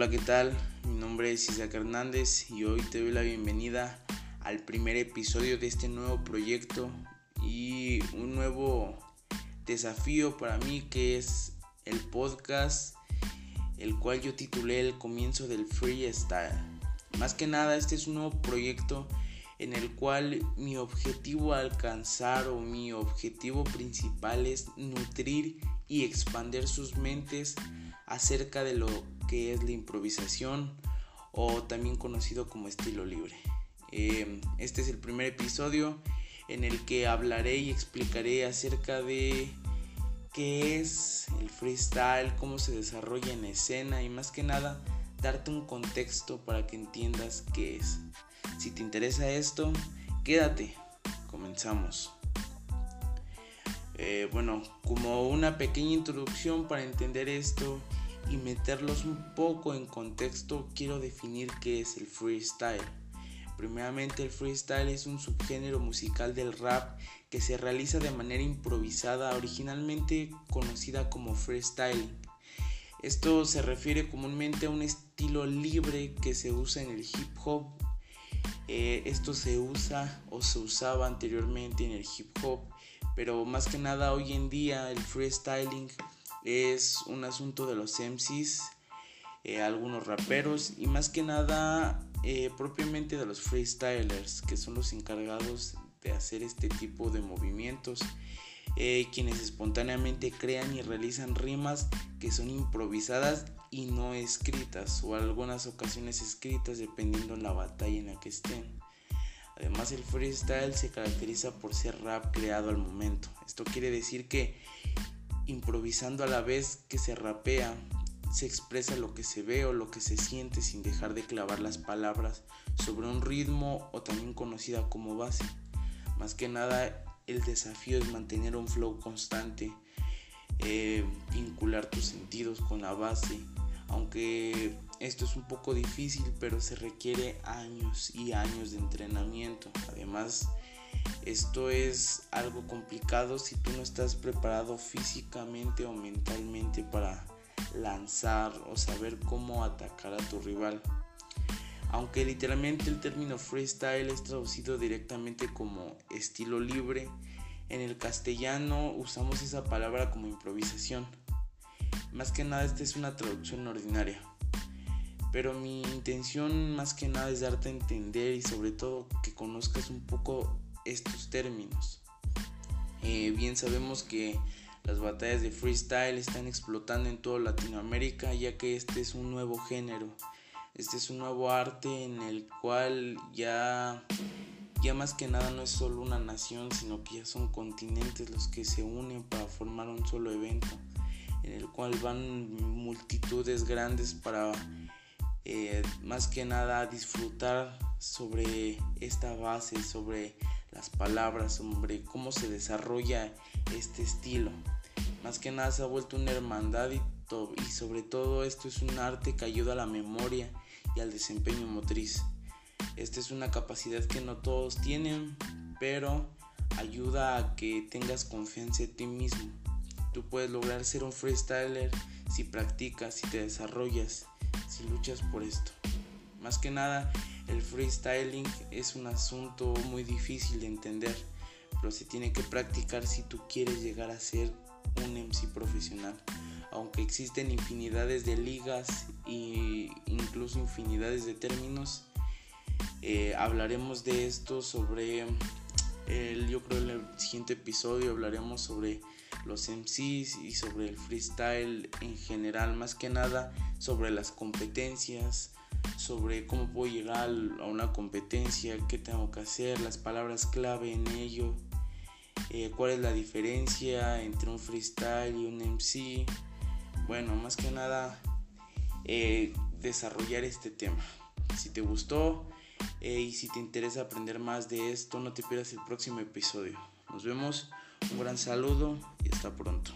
Hola, ¿qué tal? Mi nombre es Isaac Hernández y hoy te doy la bienvenida al primer episodio de este nuevo proyecto y un nuevo desafío para mí que es el podcast, el cual yo titulé El comienzo del freestyle. Más que nada, este es un nuevo proyecto en el cual mi objetivo a alcanzar o mi objetivo principal es nutrir y expandir sus mentes acerca de lo que es la improvisación o también conocido como estilo libre. Eh, este es el primer episodio en el que hablaré y explicaré acerca de qué es el freestyle, cómo se desarrolla en escena y más que nada darte un contexto para que entiendas qué es. Si te interesa esto, quédate. Comenzamos. Eh, bueno, como una pequeña introducción para entender esto y meterlos un poco en contexto, quiero definir qué es el freestyle. Primeramente, el freestyle es un subgénero musical del rap que se realiza de manera improvisada, originalmente conocida como freestyling. Esto se refiere comúnmente a un estilo libre que se usa en el hip hop. Eh, esto se usa o se usaba anteriormente en el hip hop, pero más que nada hoy en día el freestyling es un asunto de los MCs, eh, algunos raperos y más que nada eh, propiamente de los freestylers, que son los encargados de hacer este tipo de movimientos. Eh, quienes espontáneamente crean y realizan rimas que son improvisadas y no escritas o algunas ocasiones escritas dependiendo de la batalla en la que estén. Además el freestyle se caracteriza por ser rap creado al momento. Esto quiere decir que improvisando a la vez que se rapea, se expresa lo que se ve o lo que se siente sin dejar de clavar las palabras sobre un ritmo o también conocida como base. Más que nada el desafío es mantener un flow constante, eh, vincular tus sentidos con la base, aunque esto es un poco difícil, pero se requiere años y años de entrenamiento. Además, esto es algo complicado si tú no estás preparado físicamente o mentalmente para lanzar o saber cómo atacar a tu rival. Aunque literalmente el término freestyle es traducido directamente como estilo libre, en el castellano usamos esa palabra como improvisación. Más que nada esta es una traducción ordinaria. Pero mi intención más que nada es darte a entender y sobre todo que conozcas un poco estos términos. Eh, bien sabemos que las batallas de freestyle están explotando en toda Latinoamérica ya que este es un nuevo género. Este es un nuevo arte en el cual ya, ya más que nada no es solo una nación, sino que ya son continentes los que se unen para formar un solo evento, en el cual van multitudes grandes para eh, más que nada disfrutar sobre esta base, sobre las palabras, sobre cómo se desarrolla este estilo. Más que nada se ha vuelto una hermandad y, y sobre todo esto es un arte que ayuda a la memoria y al desempeño motriz. Esta es una capacidad que no todos tienen, pero ayuda a que tengas confianza en ti mismo. Tú puedes lograr ser un freestyler si practicas, si te desarrollas, si luchas por esto. Más que nada, el freestyling es un asunto muy difícil de entender, pero se tiene que practicar si tú quieres llegar a ser un MC profesional. Aunque existen infinidades de ligas e incluso infinidades de términos, eh, hablaremos de esto sobre el, yo creo en el siguiente episodio hablaremos sobre los MCs y sobre el freestyle en general, más que nada sobre las competencias, sobre cómo puedo llegar a una competencia, qué tengo que hacer, las palabras clave en ello, eh, cuál es la diferencia entre un freestyle y un MC. Bueno, más que nada eh, desarrollar este tema. Si te gustó eh, y si te interesa aprender más de esto, no te pierdas el próximo episodio. Nos vemos, un gran saludo y hasta pronto.